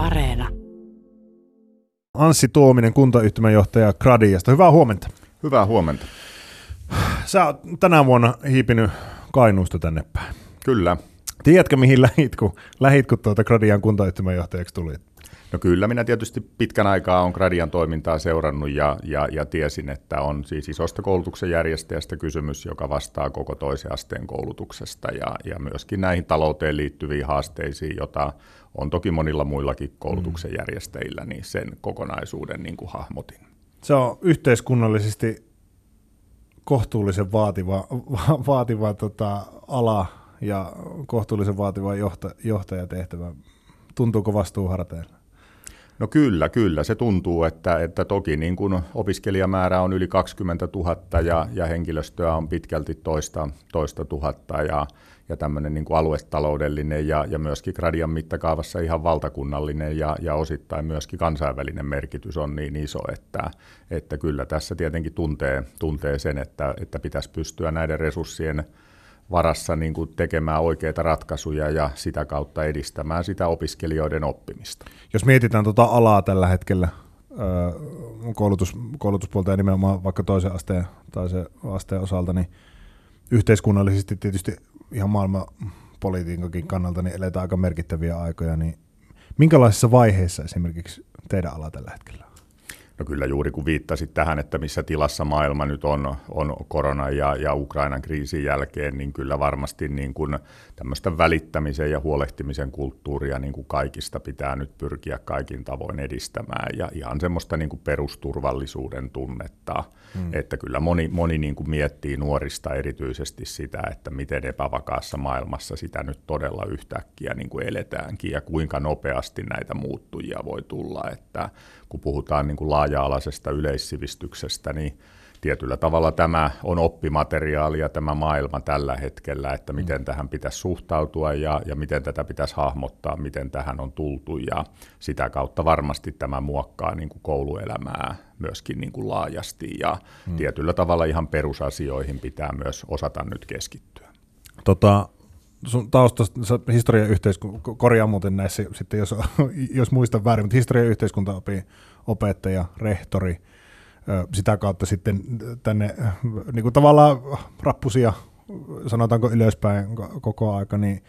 Areena. Anssi Tuominen, kuntayhtymäjohtaja Gradiasta. Hyvää huomenta. Hyvää huomenta. Sä oot tänä vuonna hiipinyt Kainuusta tänne päin. Kyllä. Tiedätkö, mihin lähit, kun, lähit, kun tuota Gradian kuntayhtymäjohtajaksi tulit? No kyllä, minä tietysti pitkän aikaa on Gradian toimintaa seurannut ja, ja, ja tiesin, että on siis isosta koulutuksen järjestäjästä kysymys, joka vastaa koko toisen asteen koulutuksesta ja, ja myöskin näihin talouteen liittyviin haasteisiin, jota on toki monilla muillakin koulutuksen järjestäjillä, niin sen kokonaisuuden niin kuin hahmotin. Se on yhteiskunnallisesti kohtuullisen vaativa, vaativa tota, ala ja kohtuullisen vaativa johta, johtajatehtävä. Tuntuuko vastuu harteilla? No kyllä, kyllä. Se tuntuu, että, että toki niin kuin opiskelijamäärä on yli 20 000 ja, ja henkilöstöä on pitkälti toista, toista tuhatta ja, ja tämmöinen niin aluetaloudellinen ja, ja myöskin Gradian mittakaavassa ihan valtakunnallinen ja, ja osittain myöskin kansainvälinen merkitys on niin iso, että, että kyllä tässä tietenkin tuntee, tuntee sen, että, että pitäisi pystyä näiden resurssien varassa niin kuin tekemään oikeita ratkaisuja ja sitä kautta edistämään sitä opiskelijoiden oppimista. Jos mietitään tuota alaa tällä hetkellä, koulutus, koulutuspuolta ja nimenomaan vaikka toisen asteen, toisen asteen osalta, niin yhteiskunnallisesti tietysti ihan maailman politiikankin kannalta niin eletään aika merkittäviä aikoja, niin minkälaisissa vaiheissa esimerkiksi teidän ala tällä hetkellä No kyllä juuri kun viittasit tähän, että missä tilassa maailma nyt on, on korona ja, ja Ukrainan kriisin jälkeen, niin kyllä varmasti niin kuin tämmöistä välittämisen ja huolehtimisen kulttuuria niin kuin kaikista pitää nyt pyrkiä kaikin tavoin edistämään ja ihan semmoista niin kuin perusturvallisuuden tunnetta, hmm. että kyllä moni, moni niin kuin miettii nuorista erityisesti sitä, että miten epävakaassa maailmassa sitä nyt todella yhtäkkiä niin kuin eletäänkin ja kuinka nopeasti näitä muuttujia voi tulla, että kun puhutaan niin kuin laaja-alaisesta yleissivistyksestä, niin tietyllä tavalla tämä on oppimateriaalia tämä maailma tällä hetkellä, että miten mm. tähän pitäisi suhtautua ja, ja miten tätä pitäisi hahmottaa, miten tähän on tultu ja sitä kautta varmasti tämä muokkaa niin kuin kouluelämää myöskin niin kuin laajasti ja mm. tietyllä tavalla ihan perusasioihin pitää myös osata nyt keskittyä. Tota, sun taustasta, historian yhteiskunta, korjaa muuten näissä sitten, jos, jos muistan väärin, mutta historian yhteiskunta opettaja, rehtori, sitä kautta sitten tänne niin kuin tavallaan rappusia, sanotaanko ylöspäin koko aika, niin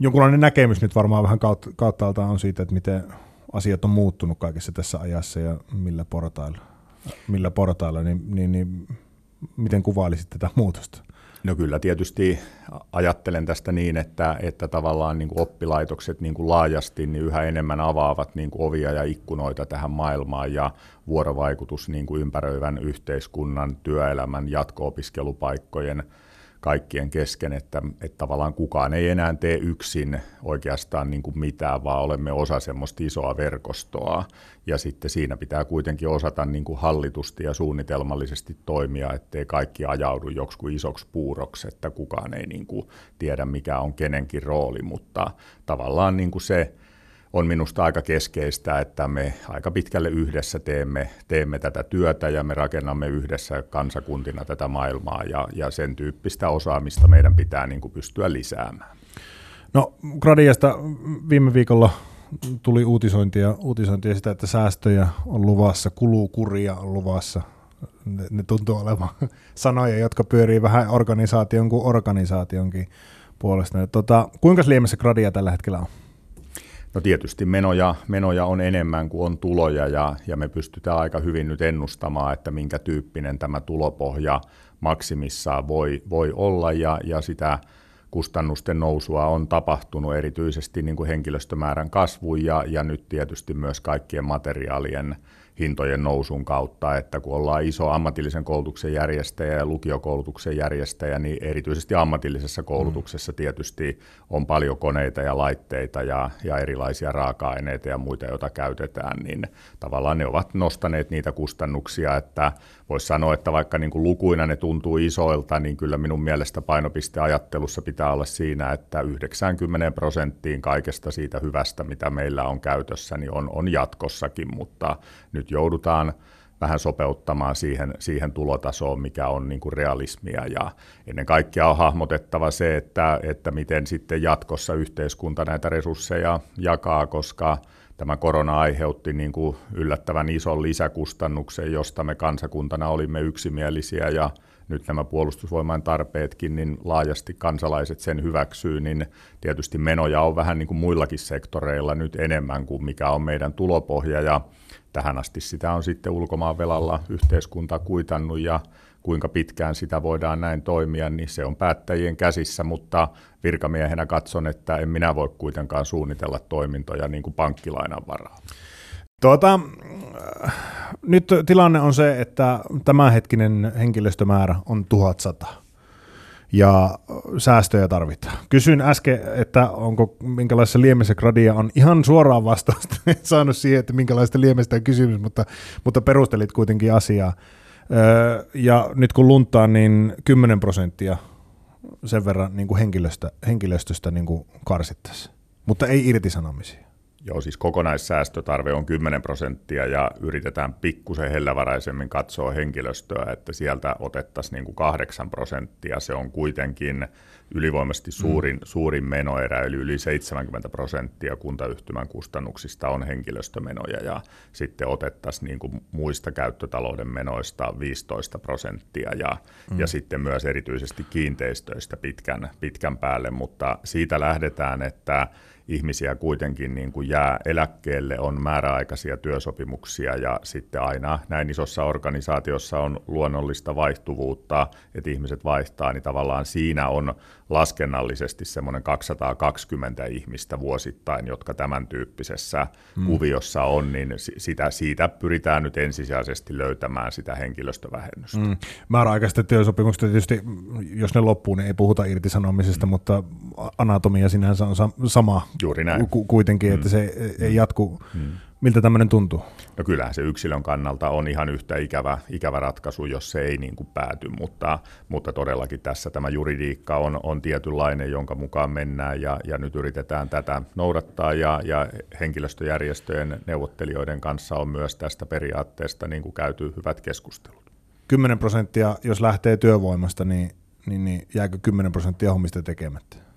jonkunlainen näkemys nyt varmaan vähän kautta, on siitä, että miten asiat on muuttunut kaikessa tässä ajassa ja millä portailla, millä portailla niin, niin, niin miten kuvailisit tätä muutosta? No kyllä tietysti ajattelen tästä niin, että, että tavallaan niin kuin oppilaitokset niin kuin laajasti niin yhä enemmän avaavat niin kuin ovia ja ikkunoita tähän maailmaan ja vuorovaikutus niin kuin ympäröivän yhteiskunnan, työelämän, jatko-opiskelupaikkojen – kaikkien kesken, että, että tavallaan kukaan ei enää tee yksin oikeastaan niin kuin mitään, vaan olemme osa semmoista isoa verkostoa. Ja sitten siinä pitää kuitenkin osata niin kuin hallitusti ja suunnitelmallisesti toimia, ettei kaikki ajaudu joksikin isoksi puuroksi, että kukaan ei niin kuin tiedä, mikä on kenenkin rooli, mutta tavallaan niin kuin se, on minusta aika keskeistä, että me aika pitkälle yhdessä teemme, teemme tätä työtä ja me rakennamme yhdessä kansakuntina tätä maailmaa ja, ja sen tyyppistä osaamista meidän pitää niin kuin pystyä lisäämään. No Gradiasta viime viikolla tuli uutisointia, uutisointia sitä, että säästöjä on luvassa, kulukuria on luvassa. Ne, ne tuntuu olevan sanoja, jotka pyörii vähän organisaation kuin organisaationkin puolesta. Tota, kuinka liemessä Gradia tällä hetkellä on? No tietysti menoja, menoja on enemmän kuin on tuloja ja, ja me pystytään aika hyvin nyt ennustamaan, että minkä tyyppinen tämä tulopohja maksimissaan voi, voi olla ja, ja sitä kustannusten nousua on tapahtunut erityisesti niin kuin henkilöstömäärän kasvu ja, ja nyt tietysti myös kaikkien materiaalien hintojen nousun kautta, että kun ollaan iso ammatillisen koulutuksen järjestäjä ja lukiokoulutuksen järjestäjä, niin erityisesti ammatillisessa koulutuksessa tietysti on paljon koneita ja laitteita ja, ja erilaisia raaka-aineita ja muita, joita käytetään, niin tavallaan ne ovat nostaneet niitä kustannuksia, että voisi sanoa, että vaikka niin kuin lukuina ne tuntuu isoilta, niin kyllä minun mielestä painopisteajattelussa pitää olla siinä, että 90 prosenttiin kaikesta siitä hyvästä, mitä meillä on käytössä, niin on, on jatkossakin, mutta nyt joudutaan vähän sopeuttamaan siihen, siihen tulotasoon, mikä on niin kuin realismia. Ja ennen kaikkea on hahmotettava se, että, että miten sitten jatkossa yhteiskunta näitä resursseja jakaa, koska tämä korona aiheutti niin kuin yllättävän ison lisäkustannuksen, josta me kansakuntana olimme yksimielisiä ja nyt nämä puolustusvoimain tarpeetkin, niin laajasti kansalaiset sen hyväksyy, niin tietysti menoja on vähän niin kuin muillakin sektoreilla nyt enemmän kuin mikä on meidän tulopohja ja tähän asti sitä on sitten ulkomaan velalla yhteiskunta kuitannut ja kuinka pitkään sitä voidaan näin toimia, niin se on päättäjien käsissä, mutta virkamiehenä katson, että en minä voi kuitenkaan suunnitella toimintoja niin kuin pankkilainan varaa. Tuota, nyt tilanne on se, että tämänhetkinen henkilöstömäärä on 1100 ja säästöjä tarvitaan. Kysyin äsken, että onko minkälaisessa liemessä gradia on ihan suoraan vastausta. En saanut siihen, että minkälaista liemestä on kysymys, mutta, mutta perustelit kuitenkin asiaa. Ja nyt kun luntaa, niin 10 prosenttia sen verran niin kuin henkilöstä, henkilöstöstä niin kuin karsittaisiin, mutta ei irtisanomisia. Joo, siis kokonaissäästötarve on 10 prosenttia ja yritetään pikkusen hellävaraisemmin katsoa henkilöstöä, että sieltä otettaisiin niin kuin 8 prosenttia. Se on kuitenkin ylivoimaisesti suurin, mm. suurin menoerä, eli yli 70 prosenttia kuntayhtymän kustannuksista on henkilöstömenoja ja sitten otettaisiin niin kuin muista käyttötalouden menoista 15 prosenttia ja, mm. ja sitten myös erityisesti kiinteistöistä pitkän, pitkän päälle, mutta siitä lähdetään, että ihmisiä kuitenkin niin kuin jää eläkkeelle, on määräaikaisia työsopimuksia ja sitten aina näin isossa organisaatiossa on luonnollista vaihtuvuutta, että ihmiset vaihtaa, niin tavallaan siinä on laskennallisesti semmoinen 220 ihmistä vuosittain, jotka tämän tyyppisessä mm. kuviossa on, niin sitä, siitä pyritään nyt ensisijaisesti löytämään sitä henkilöstövähennystä. Mm. Määräaikaisten työsopimukset tietysti, jos ne loppuu, niin ei puhuta irtisanomisesta, mm. mutta anatomia sinänsä on sama Juuri näin. kuitenkin, että mm. se ei jatku mm Miltä tämmöinen tuntuu? No kyllähän se yksilön kannalta on ihan yhtä ikävä, ikävä ratkaisu, jos se ei niin kuin pääty, mutta, mutta todellakin tässä tämä juridiikka on, on tietynlainen, jonka mukaan mennään ja, ja nyt yritetään tätä noudattaa ja, ja henkilöstöjärjestöjen neuvottelijoiden kanssa on myös tästä periaatteesta niin kuin käyty hyvät keskustelut. 10 prosenttia, jos lähtee työvoimasta, niin, niin, niin jääkö 10 prosenttia hommista tekemättä?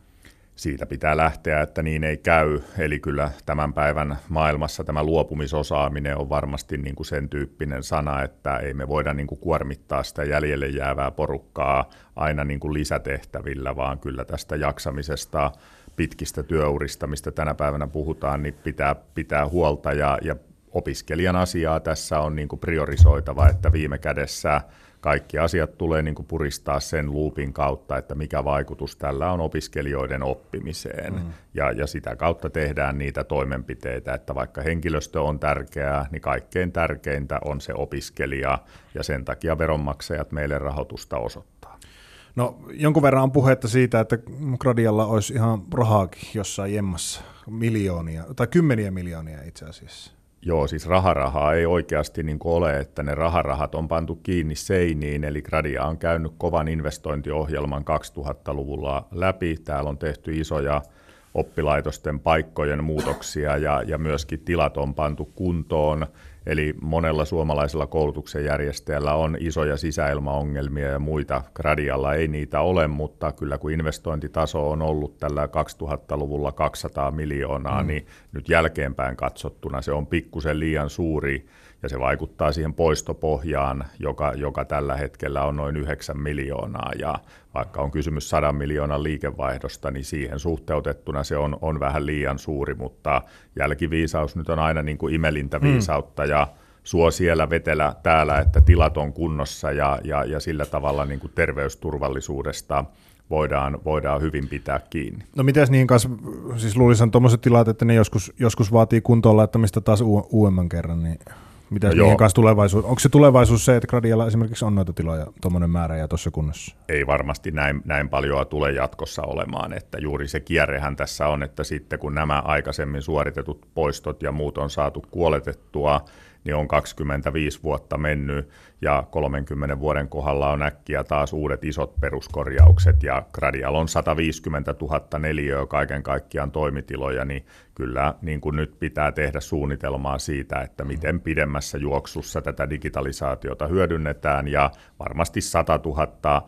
Siitä pitää lähteä, että niin ei käy. Eli kyllä tämän päivän maailmassa tämä luopumisosaaminen on varmasti niin kuin sen tyyppinen sana, että ei me voida niin kuin kuormittaa sitä jäljelle jäävää porukkaa aina niin kuin lisätehtävillä, vaan kyllä tästä jaksamisesta, pitkistä työurista, mistä tänä päivänä puhutaan, niin pitää pitää huolta ja, ja opiskelijan asiaa tässä on niin kuin priorisoitava, että viime kädessä – kaikki asiat tulee niin kuin puristaa sen luupin kautta, että mikä vaikutus tällä on opiskelijoiden oppimiseen. Mm. Ja, ja sitä kautta tehdään niitä toimenpiteitä, että vaikka henkilöstö on tärkeää, niin kaikkein tärkeintä on se opiskelija, ja sen takia veronmaksajat meille rahoitusta osoittaa. No jonkun verran on puhetta siitä, että Gradialla olisi ihan rahaakin jossain jemmassa, miljoonia, tai kymmeniä miljoonia itse asiassa. Joo, siis raharahaa ei oikeasti niin ole, että ne raharahat on pantu kiinni seiniin, eli Gradia on käynyt kovan investointiohjelman 2000-luvulla läpi. Täällä on tehty isoja oppilaitosten paikkojen muutoksia ja, ja myöskin tilat on pantu kuntoon. Eli monella suomalaisella koulutuksen järjestäjällä on isoja sisäilmaongelmia ja muita. Gradialla ei niitä ole, mutta kyllä kun investointitaso on ollut tällä 2000-luvulla 200 miljoonaa, mm. niin nyt jälkeenpäin katsottuna se on pikkusen liian suuri ja se vaikuttaa siihen poistopohjaan, joka, joka tällä hetkellä on noin 9 miljoonaa, ja vaikka on kysymys 100 miljoonan liikevaihdosta, niin siihen suhteutettuna se on, on vähän liian suuri, mutta jälkiviisaus nyt on aina niin kuin imelintä mm. viisautta, mm. ja suo siellä vetellä täällä, että tilat on kunnossa, ja, ja, ja sillä tavalla niin kuin terveysturvallisuudesta voidaan, voidaan hyvin pitää kiinni. No mitäs niin kanssa, siis luulisin tuommoiset tilat, että ne joskus, joskus vaatii kuntoon laittamista taas u- uudemman kerran, niin mitä no kanssa tulevaisuus? Onko se tulevaisuus se, että Gradialla esimerkiksi on noita tiloja tuommoinen määrä ja tuossa kunnossa? Ei varmasti näin, näin paljon tule jatkossa olemaan, että juuri se kierrehän tässä on, että sitten kun nämä aikaisemmin suoritetut poistot ja muut on saatu kuoletettua, niin on 25 vuotta mennyt ja 30 vuoden kohdalla on äkkiä taas uudet isot peruskorjaukset ja Gradial on 150 000 neliöä kaiken kaikkiaan toimitiloja, niin kyllä niin kuin nyt pitää tehdä suunnitelmaa siitä, että miten pidemmässä juoksussa tätä digitalisaatiota hyödynnetään ja varmasti 100 000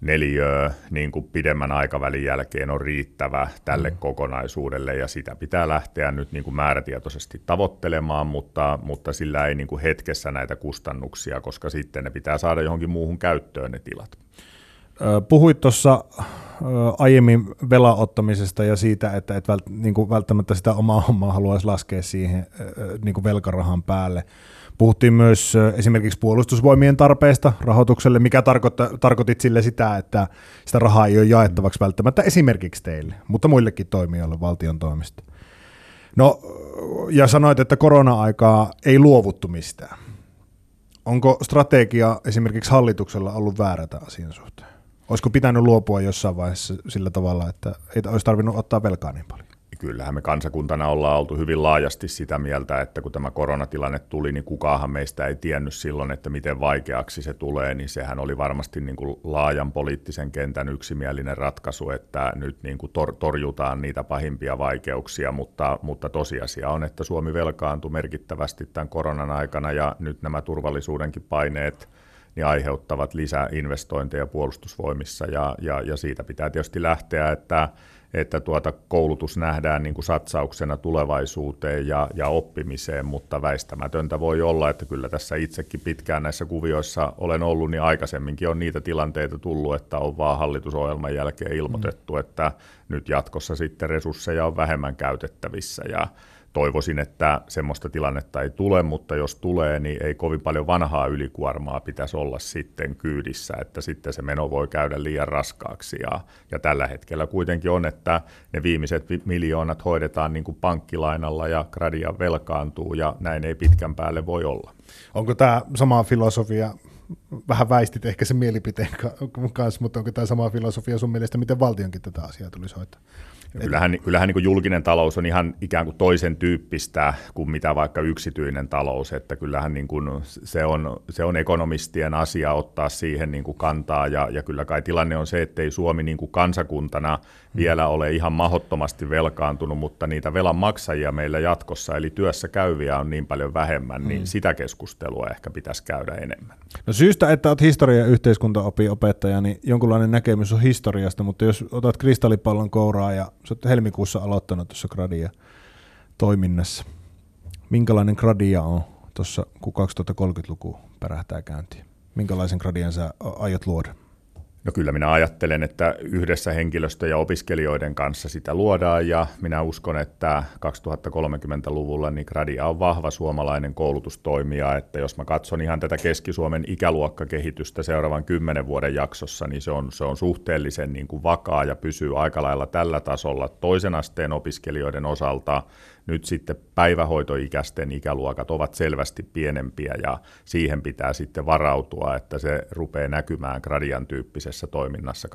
neliöä niin kuin pidemmän aikavälin jälkeen on riittävä tälle mm. kokonaisuudelle ja sitä pitää lähteä nyt niin kuin määrätietoisesti tavoittelemaan, mutta, mutta sillä ei niin kuin hetkessä näitä kustannuksia, koska sitten ne pitää saada johonkin muuhun käyttöön ne tilat. Puhuit tuossa aiemmin velan ottamisesta ja siitä, että et vält, niin kuin välttämättä sitä omaa hommaa haluaisi laskea siihen niin kuin velkarahan päälle. Puhuttiin myös esimerkiksi puolustusvoimien tarpeesta rahoitukselle, mikä tarkoitit sille sitä, että sitä rahaa ei ole jaettavaksi välttämättä esimerkiksi teille, mutta muillekin toimijoille valtion toimesta. No, ja sanoit, että korona-aikaa ei luovuttu mistään. Onko strategia esimerkiksi hallituksella ollut väärä asian suhteen? Olisiko pitänyt luopua jossain vaiheessa sillä tavalla, että ei olisi tarvinnut ottaa velkaa niin paljon? Kyllähän me kansakuntana ollaan oltu hyvin laajasti sitä mieltä, että kun tämä koronatilanne tuli, niin kukaan meistä ei tiennyt silloin, että miten vaikeaksi se tulee, niin sehän oli varmasti niin kuin laajan poliittisen kentän yksimielinen ratkaisu, että nyt niin kuin tor- torjutaan niitä pahimpia vaikeuksia, mutta, mutta tosiasia on, että Suomi velkaantui merkittävästi tämän koronan aikana ja nyt nämä turvallisuudenkin paineet niin aiheuttavat lisää investointeja puolustusvoimissa ja, ja, ja siitä pitää tietysti lähteä, että että tuota koulutus nähdään niin kuin satsauksena tulevaisuuteen ja, ja oppimiseen, mutta väistämätöntä voi olla, että kyllä tässä itsekin pitkään näissä kuvioissa olen ollut, niin aikaisemminkin on niitä tilanteita tullut, että on vaan hallitusohjelman jälkeen ilmoitettu, mm. että nyt jatkossa sitten resursseja on vähemmän käytettävissä ja toivoisin, että semmoista tilannetta ei tule, mutta jos tulee, niin ei kovin paljon vanhaa ylikuormaa pitäisi olla sitten kyydissä, että sitten se meno voi käydä liian raskaaksi. Ja, ja tällä hetkellä kuitenkin on, että ne viimeiset miljoonat hoidetaan niin kuin pankkilainalla ja gradia velkaantuu ja näin ei pitkän päälle voi olla. Onko tämä sama filosofia vähän väistit ehkä sen mielipiteen kanssa, mutta onko tämä sama filosofia sun mielestä, miten valtionkin tätä asiaa tulisi hoitaa? Kyllähän, kyllähän niin kuin julkinen talous on ihan ikään kuin toisen tyyppistä kuin mitä vaikka yksityinen talous, että kyllähän niin kuin se, on, se on ekonomistien asia ottaa siihen niin kuin kantaa, ja, ja kyllä kai tilanne on se, että ei Suomi niin kuin kansakuntana vielä ole ihan mahottomasti velkaantunut, mutta niitä velan maksajia meillä jatkossa, eli työssä käyviä on niin paljon vähemmän, niin mm. sitä keskustelua ehkä pitäisi käydä enemmän. No syystä, että olet historia- ja yhteiskuntaopi-opettaja, niin jonkunlainen näkemys on historiasta, mutta jos otat kristallipallon kouraa ja sä oot helmikuussa aloittanut tuossa Gradia toiminnassa, minkälainen Gradia on tuossa, kun 2030-luku pärähtää käyntiin? Minkälaisen Gradian sä aiot luoda? No kyllä minä ajattelen, että yhdessä henkilöstö- ja opiskelijoiden kanssa sitä luodaan ja minä uskon, että 2030-luvulla niin Gradia on vahva suomalainen koulutustoimija, että jos mä katson ihan tätä Keski-Suomen ikäluokkakehitystä seuraavan kymmenen vuoden jaksossa, niin se on, se on suhteellisen niin kuin vakaa ja pysyy aika lailla tällä tasolla toisen asteen opiskelijoiden osalta nyt sitten päivähoitoikäisten ikäluokat ovat selvästi pienempiä ja siihen pitää sitten varautua, että se rupeaa näkymään gradian tyyppisessä toiminnassa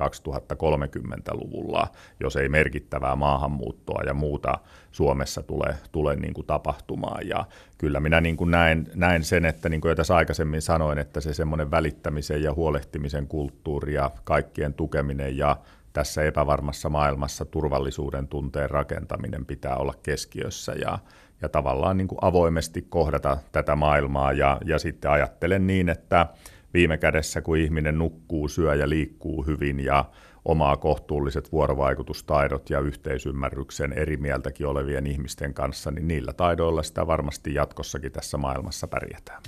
2030-luvulla, jos ei merkittävää maahanmuuttoa ja muuta Suomessa tule, tule niin kuin tapahtumaan. Ja kyllä minä niin kuin näen, näen sen, että niin kuin jo tässä aikaisemmin sanoin, että se semmoinen välittämisen ja huolehtimisen kulttuuri ja kaikkien tukeminen ja tässä epävarmassa maailmassa turvallisuuden tunteen rakentaminen pitää olla keskiössä ja, ja tavallaan niin kuin avoimesti kohdata tätä maailmaa ja, ja sitten ajattelen niin, että viime kädessä kun ihminen nukkuu, syö ja liikkuu hyvin ja omaa kohtuulliset vuorovaikutustaidot ja yhteisymmärryksen eri mieltäkin olevien ihmisten kanssa, niin niillä taidoilla sitä varmasti jatkossakin tässä maailmassa pärjätään.